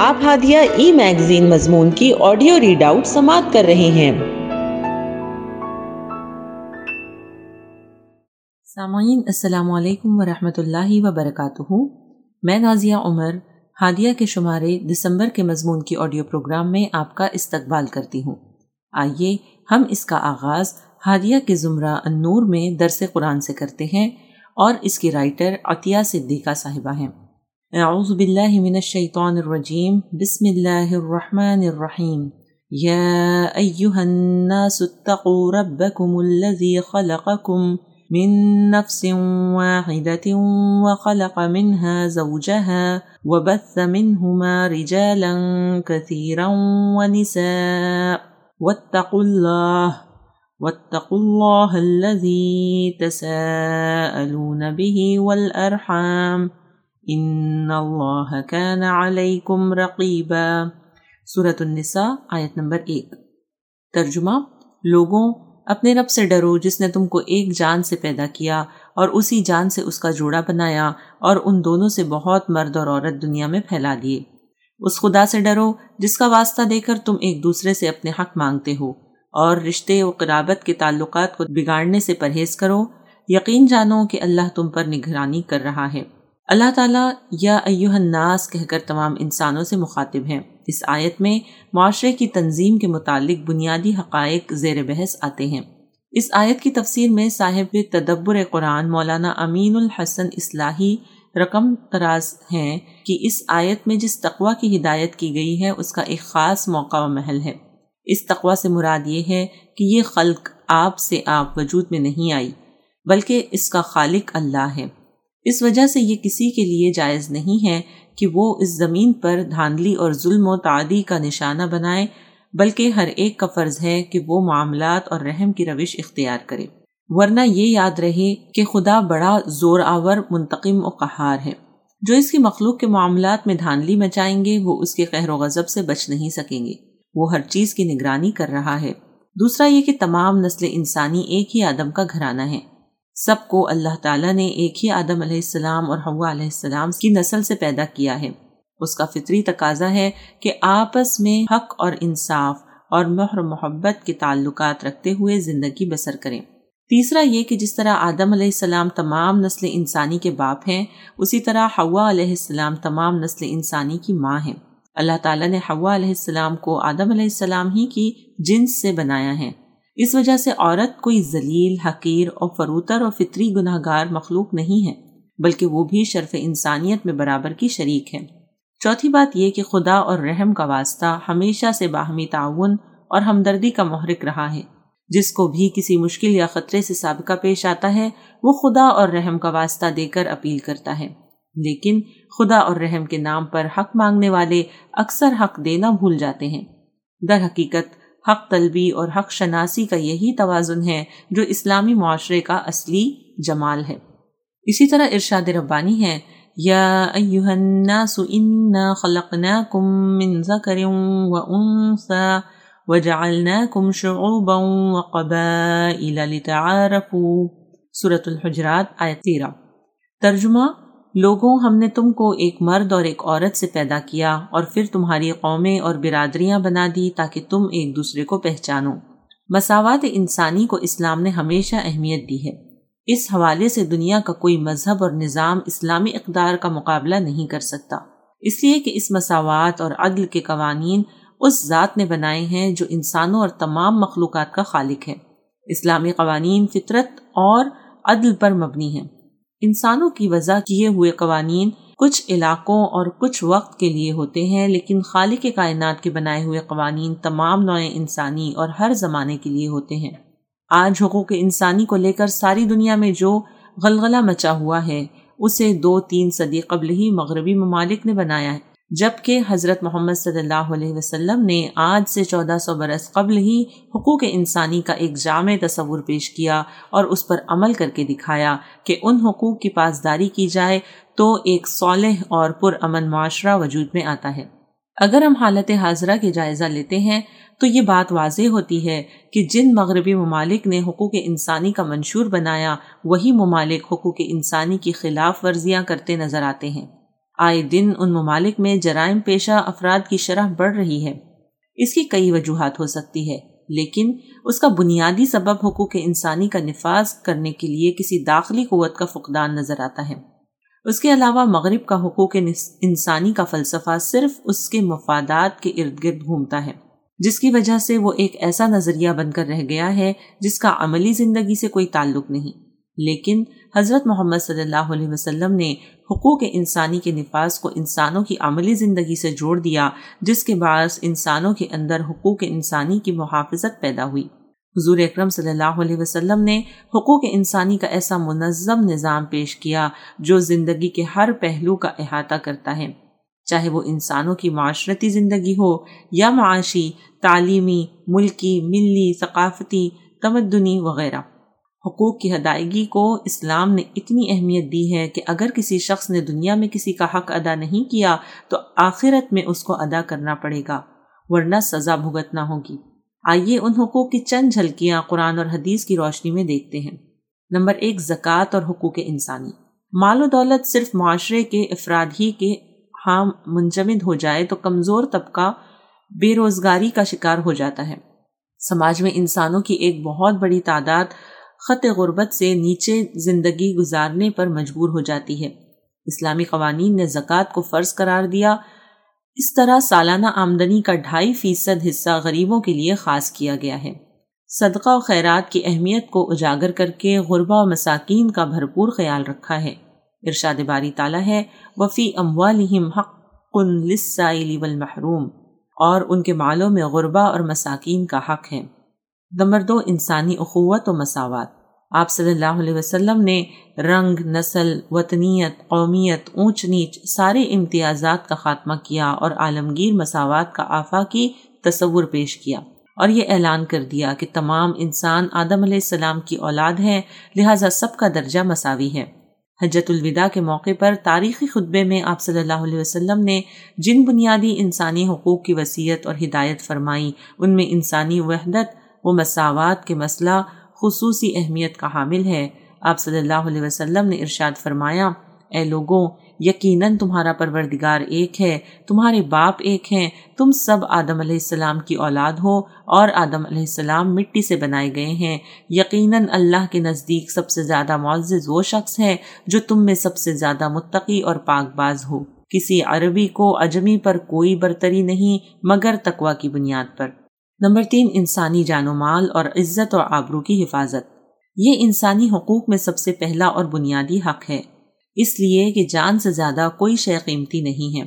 آپ ہادیہ ای میگزین مضمون کی آڈیو ریڈ آؤٹ سماعت کر رہے ہیں۔ سامعین، السلام علیکم ورحمۃ اللہ وبرکاتہ۔ میں نازیہ عمر، ہادیہ کے شمارے دسمبر کے مضمون کی آڈیو پروگرام میں آپ کا استقبال کرتی ہوں۔ آئیے ہم اس کا آغاز ہادیہ کے زمرہ النور میں درس قرآن سے کرتے ہیں اور اس کی رائٹر عطیہ صدیقہ صاحبہ ہیں۔ اعوذ باللہ من الشیطان الرجیم، بسم اللہ الرحمن الرحیم۔ یا ایوہ الناس اتقوا ربکم الذی خلقکم من نفس واحدة وخلق منها زوجها وبث منهما رجالا كثيرا ونساء۔ واتقوا الله واتقوا الله الذي تساءلون به والأرحام ان اللہ کان علیکم رقیبا سورة النساء، آیت نمبر ایک۔ ترجمہ، لوگوں، اپنے رب سے ڈرو جس نے تم کو ایک جان سے پیدا کیا اور اسی جان سے اس کا جوڑا بنایا اور ان دونوں سے بہت مرد اور عورت دنیا میں پھیلا دیے۔ اس خدا سے ڈرو جس کا واسطہ دے کر تم ایک دوسرے سے اپنے حق مانگتے ہو اور رشتے و قرابت کے تعلقات کو بگاڑنے سے پرہیز کرو۔ یقین جانو کہ اللہ تم پر نگرانی کر رہا ہے۔ اللہ تعالیٰ یا ایوہ الناس کہہ کر تمام انسانوں سے مخاطب ہیں۔ اس آیت میں معاشرے کی تنظیم کے متعلق بنیادی حقائق زیر بحث آتے ہیں۔ اس آیت کی تفسیر میں صاحب تدبر قرآن مولانا امین الحسن اصلاحی رقم تراز ہیں کہ اس آیت میں جس تقوی کی ہدایت کی گئی ہے، اس کا ایک خاص موقع و محل ہے۔ اس تقوی سے مراد یہ ہے کہ یہ خلق آپ سے آپ وجود میں نہیں آئی، بلکہ اس کا خالق اللہ ہے۔ اس وجہ سے یہ کسی کے لیے جائز نہیں ہے کہ وہ اس زمین پر دھاندلی اور ظلم و تعدی کا نشانہ بنائے، بلکہ ہر ایک کا فرض ہے کہ وہ معاملات اور رحم کی روش اختیار کرے۔ ورنہ یہ یاد رہے کہ خدا بڑا زور آور، منتقم و قہار ہے۔ جو اس کی مخلوق کے معاملات میں دھاندلی مچائیں گے، وہ اس کے قہر و غضب سے بچ نہیں سکیں گے۔ وہ ہر چیز کی نگرانی کر رہا ہے۔ دوسرا یہ کہ تمام نسل انسانی ایک ہی آدم کا گھرانہ ہے۔ سب کو اللہ تعالیٰ نے ایک ہی آدم علیہ السلام اور ہوا علیہ السلام کی نسل سے پیدا کیا ہے۔ اس کا فطری تقاضا ہے کہ آپس میں حق اور انصاف اور مہر محبت کے تعلقات رکھتے ہوئے زندگی بسر کریں۔ تیسرا یہ کہ جس طرح آدم علیہ السلام تمام نسل انسانی کے باپ ہیں، اسی طرح ہوا علیہ السلام تمام نسل انسانی کی ماں ہیں۔ اللہ تعالیٰ نے ہوا علیہ السلام کو آدم علیہ السلام ہی کی جنس سے بنایا ہے۔ اس وجہ سے عورت کوئی ذلیل، حقیر اور فروتر اور فطری گناہ گار مخلوق نہیں ہے، بلکہ وہ بھی شرف انسانیت میں برابر کی شریک ہے۔ چوتھی بات یہ کہ خدا اور رحم کا واسطہ ہمیشہ سے باہمی تعاون اور ہمدردی کا محرک رہا ہے۔ جس کو بھی کسی مشکل یا خطرے سے سابقہ پیش آتا ہے، وہ خدا اور رحم کا واسطہ دے کر اپیل کرتا ہے۔ لیکن خدا اور رحم کے نام پر حق مانگنے والے اکثر حق دینا بھول جاتے ہیں۔ در حقیقت حق طلبی اور حق شناسی کا یہی توازن ہے جو اسلامی معاشرے کا اصلی جمال ہے۔ اسی طرح ارشاد ربانی ہے، یا ایوہ الناس انا خلقناکم من ذکر و انسا وجعلناکم شعوبا وقبائل لتعارفوا۔ سورة الحجرات، آیت تیرہ۔ ترجمہ لوگوں، ہم نے تم کو ایک مرد اور ایک عورت سے پیدا کیا اور پھر تمہاری قومیں اور برادریاں بنا دی تاکہ تم ایک دوسرے کو پہچانو۔ مساوات انسانی کو اسلام نے ہمیشہ اہمیت دی ہے۔ اس حوالے سے دنیا کا کوئی مذہب اور نظام اسلامی اقدار کا مقابلہ نہیں کر سکتا۔ اس لیے کہ اس مساوات اور عدل کے قوانین اس ذات نے بنائے ہیں جو انسانوں اور تمام مخلوقات کا خالق ہے۔ اسلامی قوانین فطرت اور عدل پر مبنی ہیں۔ انسانوں کی وضع کیے ہوئے قوانین کچھ علاقوں اور کچھ وقت کے لیے ہوتے ہیں، لیکن خالق کائنات کے بنائے ہوئے قوانین تمام نوع انسانی اور ہر زمانے کے لیے ہوتے ہیں۔ آج حقوق انسانی کو لے کر ساری دنیا میں جو غلغلہ مچا ہوا ہے، اسے دو تین صدی قبل ہی مغربی ممالک نے بنایا ہے۔ جبکہ حضرت محمد صلی اللہ علیہ وسلم نے آج سے چودہ سو برس قبل ہی حقوق انسانی کا ایک جامع تصور پیش کیا اور اس پر عمل کر کے دکھایا کہ ان حقوق کی پاسداری کی جائے تو ایک صالح اور پرامن معاشرہ وجود میں آتا ہے۔ اگر ہم حالت حاضرہ کے جائزہ لیتے ہیں تو یہ بات واضح ہوتی ہے کہ جن مغربی ممالک نے حقوق انسانی کا منشور بنایا، وہی ممالک حقوق انسانی کی خلاف ورزیاں کرتے نظر آتے ہیں۔ آئے دن ان ممالک میں جرائم پیشہ افراد کی شرح بڑھ رہی ہے۔ اس کی کئی وجوہات ہو سکتی ہے، لیکن اس کا بنیادی سبب حقوق انسانی کا نفاذ کرنے کے لیے کسی داخلی قوت کا فقدان نظر آتا ہے۔ اس کے علاوہ مغرب کا حقوق انسانی کا فلسفہ صرف اس کے مفادات کے ارد گرد گھومتا ہے، جس کی وجہ سے وہ ایک ایسا نظریہ بن کر رہ گیا ہے جس کا عملی زندگی سے کوئی تعلق نہیں۔ لیکن حضرت محمد صلی اللہ علیہ وسلم نے حقوق انسانی کے نفاذ کو انسانوں کی عملی زندگی سے جوڑ دیا، جس کے باعث انسانوں کے اندر حقوق انسانی کی محافظت پیدا ہوئی۔ حضور اکرم صلی اللہ علیہ وسلم نے حقوق انسانی کا ایسا منظم نظام پیش کیا جو زندگی کے ہر پہلو کا احاطہ کرتا ہے۔ چاہے وہ انسانوں کی معاشرتی زندگی ہو یا معاشی، تعلیمی، ملکی، ملی، ثقافتی، تمدنی وغیرہ۔ حقوق کی ادائیگی کو اسلام نے اتنی اہمیت دی ہے کہ اگر کسی شخص نے دنیا میں کسی کا حق ادا نہیں کیا تو آخرت میں اس کو ادا کرنا پڑے گا، ورنہ سزا بھگتنا ہوگی۔ آئیے ان حقوق کی چند جھلکیاں قرآن اور حدیث کی روشنی میں دیکھتے ہیں۔ نمبر ایک، زکوٰۃ اور حقوق انسانی۔ مال و دولت صرف معاشرے کے افراد ہی کے ہاں منجمد ہو جائے تو کمزور طبقہ بے روزگاری کا شکار ہو جاتا ہے۔ سماج میں انسانوں کی ایک بہت بڑی تعداد خط غربت سے نیچے زندگی گزارنے پر مجبور ہو جاتی ہے۔ اسلامی قوانین نے زکوٰۃ کو فرض قرار دیا۔ اس طرح سالانہ آمدنی کا ڈھائی فیصد حصہ غریبوں کے لیے خاص کیا گیا ہے۔ صدقہ و خیرات کی اہمیت کو اجاگر کر کے غربہ و مساکین کا بھرپور خیال رکھا ہے۔ ارشاد باری تعالیٰ ہے، وفی اموالہم حق للسائل والمحروم اور ان کے مالوں میں غربہ اور مساکین کا حق ہے۔ نمبر دو انسانی اخوت و مساوات. آپ صلی اللہ علیہ وسلم نے رنگ، نسل، وطنیت، قومیت، اونچ نیچ سارے امتیازات کا خاتمہ کیا اور عالمگیر مساوات کا آفاقی تصور پیش کیا اور یہ اعلان کر دیا کہ تمام انسان آدم علیہ السلام کی اولاد ہیں، لہٰذا سب کا درجہ مساوی ہے۔ حجت الوداع کے موقع پر تاریخی خطبے میں آپ صلی اللہ علیہ وسلم نے جن بنیادی انسانی حقوق کی وصیت اور ہدایت فرمائی، ان میں انسانی وحدت وہ مساوات کے مسئلہ خصوصی اہمیت کا حامل ہے۔ آپ صلی اللہ علیہ وسلم نے ارشاد فرمایا، اے لوگوں، یقیناً تمہارا پروردگار ایک ہے، تمہارے باپ ایک ہیں، تم سب آدم علیہ السلام کی اولاد ہو اور آدم علیہ السلام مٹی سے بنائے گئے ہیں۔ یقیناً اللہ کے نزدیک سب سے زیادہ معزز وہ شخص ہے جو تم میں سب سے زیادہ متقی اور پاک باز ہو۔ کسی عربی کو اجمی پر کوئی برتری نہیں، مگر تقوی کی بنیاد پر۔ نمبر تین، انسانی جان و مال اور عزت اور آبرو کی حفاظت۔ یہ انسانی حقوق میں سب سے پہلا اور بنیادی حق ہے۔ اس لیے کہ جان سے زیادہ کوئی شے قیمتی نہیں ہے۔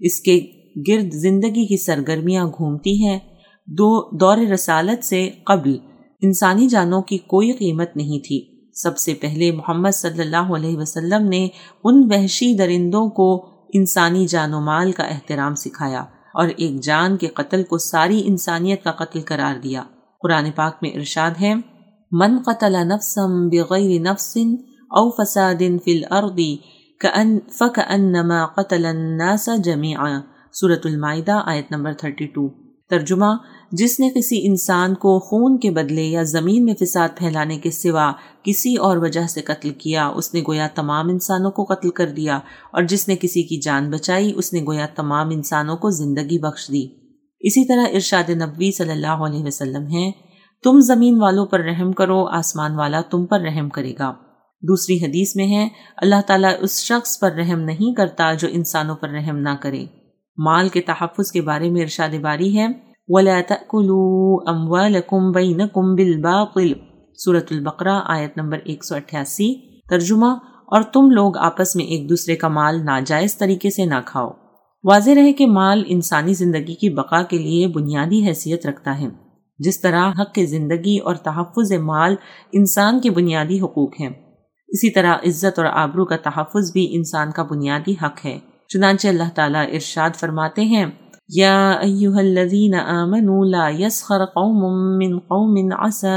اس کے گرد زندگی کی سرگرمیاں گھومتی ہیں۔ دو، دور رسالت سے قبل انسانی جانوں کی کوئی قیمت نہیں تھی۔ سب سے پہلے محمد صلی اللہ علیہ وسلم نے ان وحشی درندوں کو انسانی جان و مال کا احترام سکھایا۔ اور ایک جان کے قتل کو ساری انسانیت کا قتل قرار دیا۔ قرآن پاک میں ارشاد ہے، من قتل نفسا بغیر نفس او فساد فی الارض فکأنما قتل الناس جميعا سورة المائدہ، آیت نمبر 32 ترجمہ جس نے کسی انسان کو خون کے بدلے یا زمین میں فساد پھیلانے کے سوا کسی اور وجہ سے قتل کیا، اس نے گویا تمام انسانوں کو قتل کر دیا، اور جس نے کسی کی جان بچائی، اس نے گویا تمام انسانوں کو زندگی بخش دی۔ اسی طرح ارشاد نبوی صلی اللہ علیہ وسلم ہے تم زمین والوں پر رحم کرو، آسمان والا تم پر رحم کرے گا۔ دوسری حدیث میں ہے، اللہ تعالیٰ اس شخص پر رحم نہیں کرتا جو انسانوں پر رحم نہ کرے۔ مال کے تحفظ کے بارے میں ارشاد باری ہے وَلَا تَأْكُلُوا أَمْوَالَكُمْ بَيْنَكُمْ بِالْبَاطِلِ سورة البقرہ آیت نمبر 188 ترجمہ، اور تم لوگ آپس میں ایک دوسرے کا مال ناجائز طریقے سے نہ کھاؤ۔ واضح رہے کہ مال انسانی زندگی کی بقا کے لیے بنیادی حیثیت رکھتا ہے۔ جس طرح حق زندگی اور تحفظ مال انسان کے بنیادی حقوق ہیں، اسی طرح عزت اور آبرو کا تحفظ بھی انسان کا بنیادی حق ہے۔ چنانچہ اللہ تعالیٰ ارشاد فرماتے ہیں يا أيها الذين آمنوا لا يسخر قوم من قوم عسى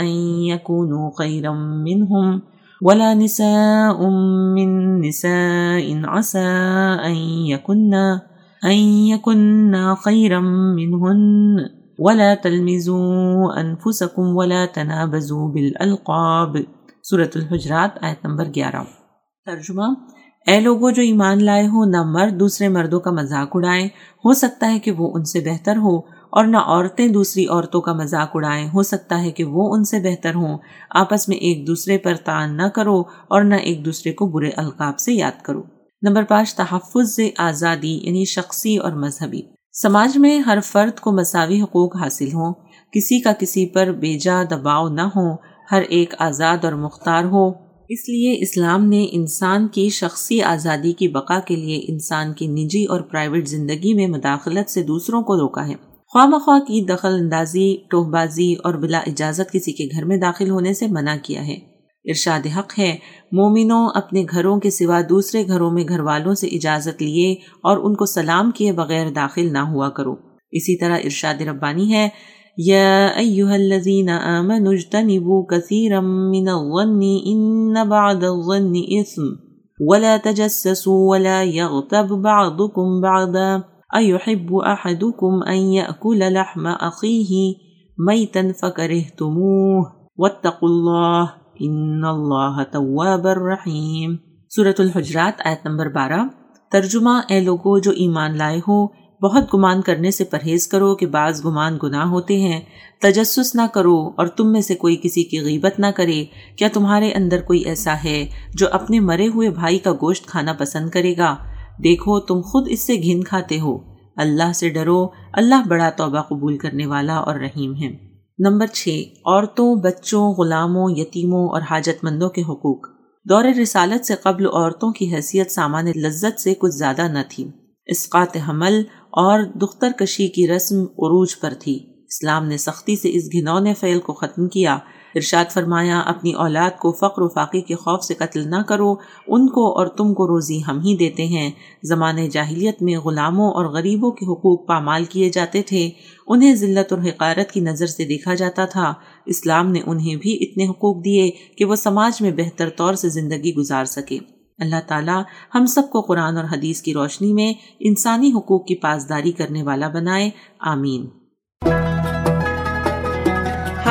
أن يكونوا خيرا منهم ولا نساء من نساء عسى أن يكن أن يكن خيرا منهن ولا تلمزوا أنفسكم ولا تنابزوا بالألقاب سورة الحجرات آیت نمبر 11 ترجمہ اے لوگوں جو ایمان لائے ہو، نہ مرد دوسرے مردوں کا مذاق اڑائیں۔ ہو سکتا ہے کہ وہ ان سے بہتر ہو اور نہ عورتیں دوسری عورتوں کا مذاق اڑائیں۔ ہو سکتا ہے کہ وہ ان سے بہتر ہوں۔ آپس میں ایک دوسرے پر تان نہ کرو اور نہ ایک دوسرے کو برے القاب سے یاد کرو۔ نمبر پانچ، تحفظ آزادی یعنی شخصی اور مذہبی۔ سماج میں ہر فرد کو مساوی حقوق حاصل ہوں۔ کسی کا کسی پر بیجا دباؤ نہ ہو ہر ایک آزاد اور مختار ہو۔ اس لیے اسلام نے انسان کی شخصی آزادی کی بقا کے لیے انسان کی نجی اور پرائیویٹ زندگی میں مداخلت سے دوسروں کو روکا ہے۔ خواہ مخواہ کی دخل اندازی ٹوہ بازی اور بلا اجازت کسی کے گھر میں داخل ہونے سے منع کیا ہے۔ ارشاد حق ہے، مومنوں اپنے گھروں کے سوا دوسرے گھروں میں گھر والوں سے اجازت لیے اور ان کو سلام کیے بغیر داخل نہ ہوا کرو۔ اسی طرح ارشاد ربانی ہے یا ایوہ الذین آمنوا اجتنبوا کثیرا من الظن ان بعد الظن اسم ولا تجسسوا ولا يغتب بعضكم بعضا ایحب احدكم ان يأكل لحم اخیه میتا فکرہتموه واتقوا اللہ ان اللہ تواب الرحیم سورة الحجرات آیت نمبر بارہ ترجمہ اے لوگو جو ایمان لائے ہو بہت گمان کرنے سے پرہیز کرو کہ بعض گمان گناہ ہوتے ہیں۔ تجسس نہ کرو اور تم میں سے کوئی کسی کی غیبت نہ کرے۔ کیا تمہارے اندر کوئی ایسا ہے جو اپنے مرے ہوئے بھائی کا گوشت کھانا پسند کرے گا؟ دیکھو، تم خود اس سے گھن کھاتے ہو۔ اللہ سے ڈرو۔ اللہ بڑا توبہ قبول کرنے والا اور رحیم ہے۔ نمبر چھ، عورتوں، بچوں، غلاموں، یتیموں اور حاجت مندوں کے حقوق۔ دور رسالت سے قبل عورتوں کی حیثیت سامان لذت سے کچھ زیادہ نہ تھی۔ اسقات حمل اور دختر کشی کی رسم عروج پر تھی۔ اسلام نے سختی سے اس گھنونے فعل کو ختم کیا۔ ارشاد فرمایا، اپنی اولاد کو فقر و فاقے کے خوف سے قتل نہ کرو۔ ان کو اور تم کو روزی ہم ہی دیتے ہیں۔ زمانے جاہلیت میں غلاموں اور غریبوں کے حقوق پامال کیے جاتے تھے۔ انہیں ذلت اور حقارت کی نظر سے دیکھا جاتا تھا۔ اسلام نے انہیں بھی اتنے حقوق دیے کہ وہ سماج میں بہتر طور سے زندگی گزار سکے۔ اللہ تعالیٰ ہم سب کو قرآن اور حدیث کی روشنی میں انسانی حقوق کی پاسداری کرنے والا بنائے، آمین۔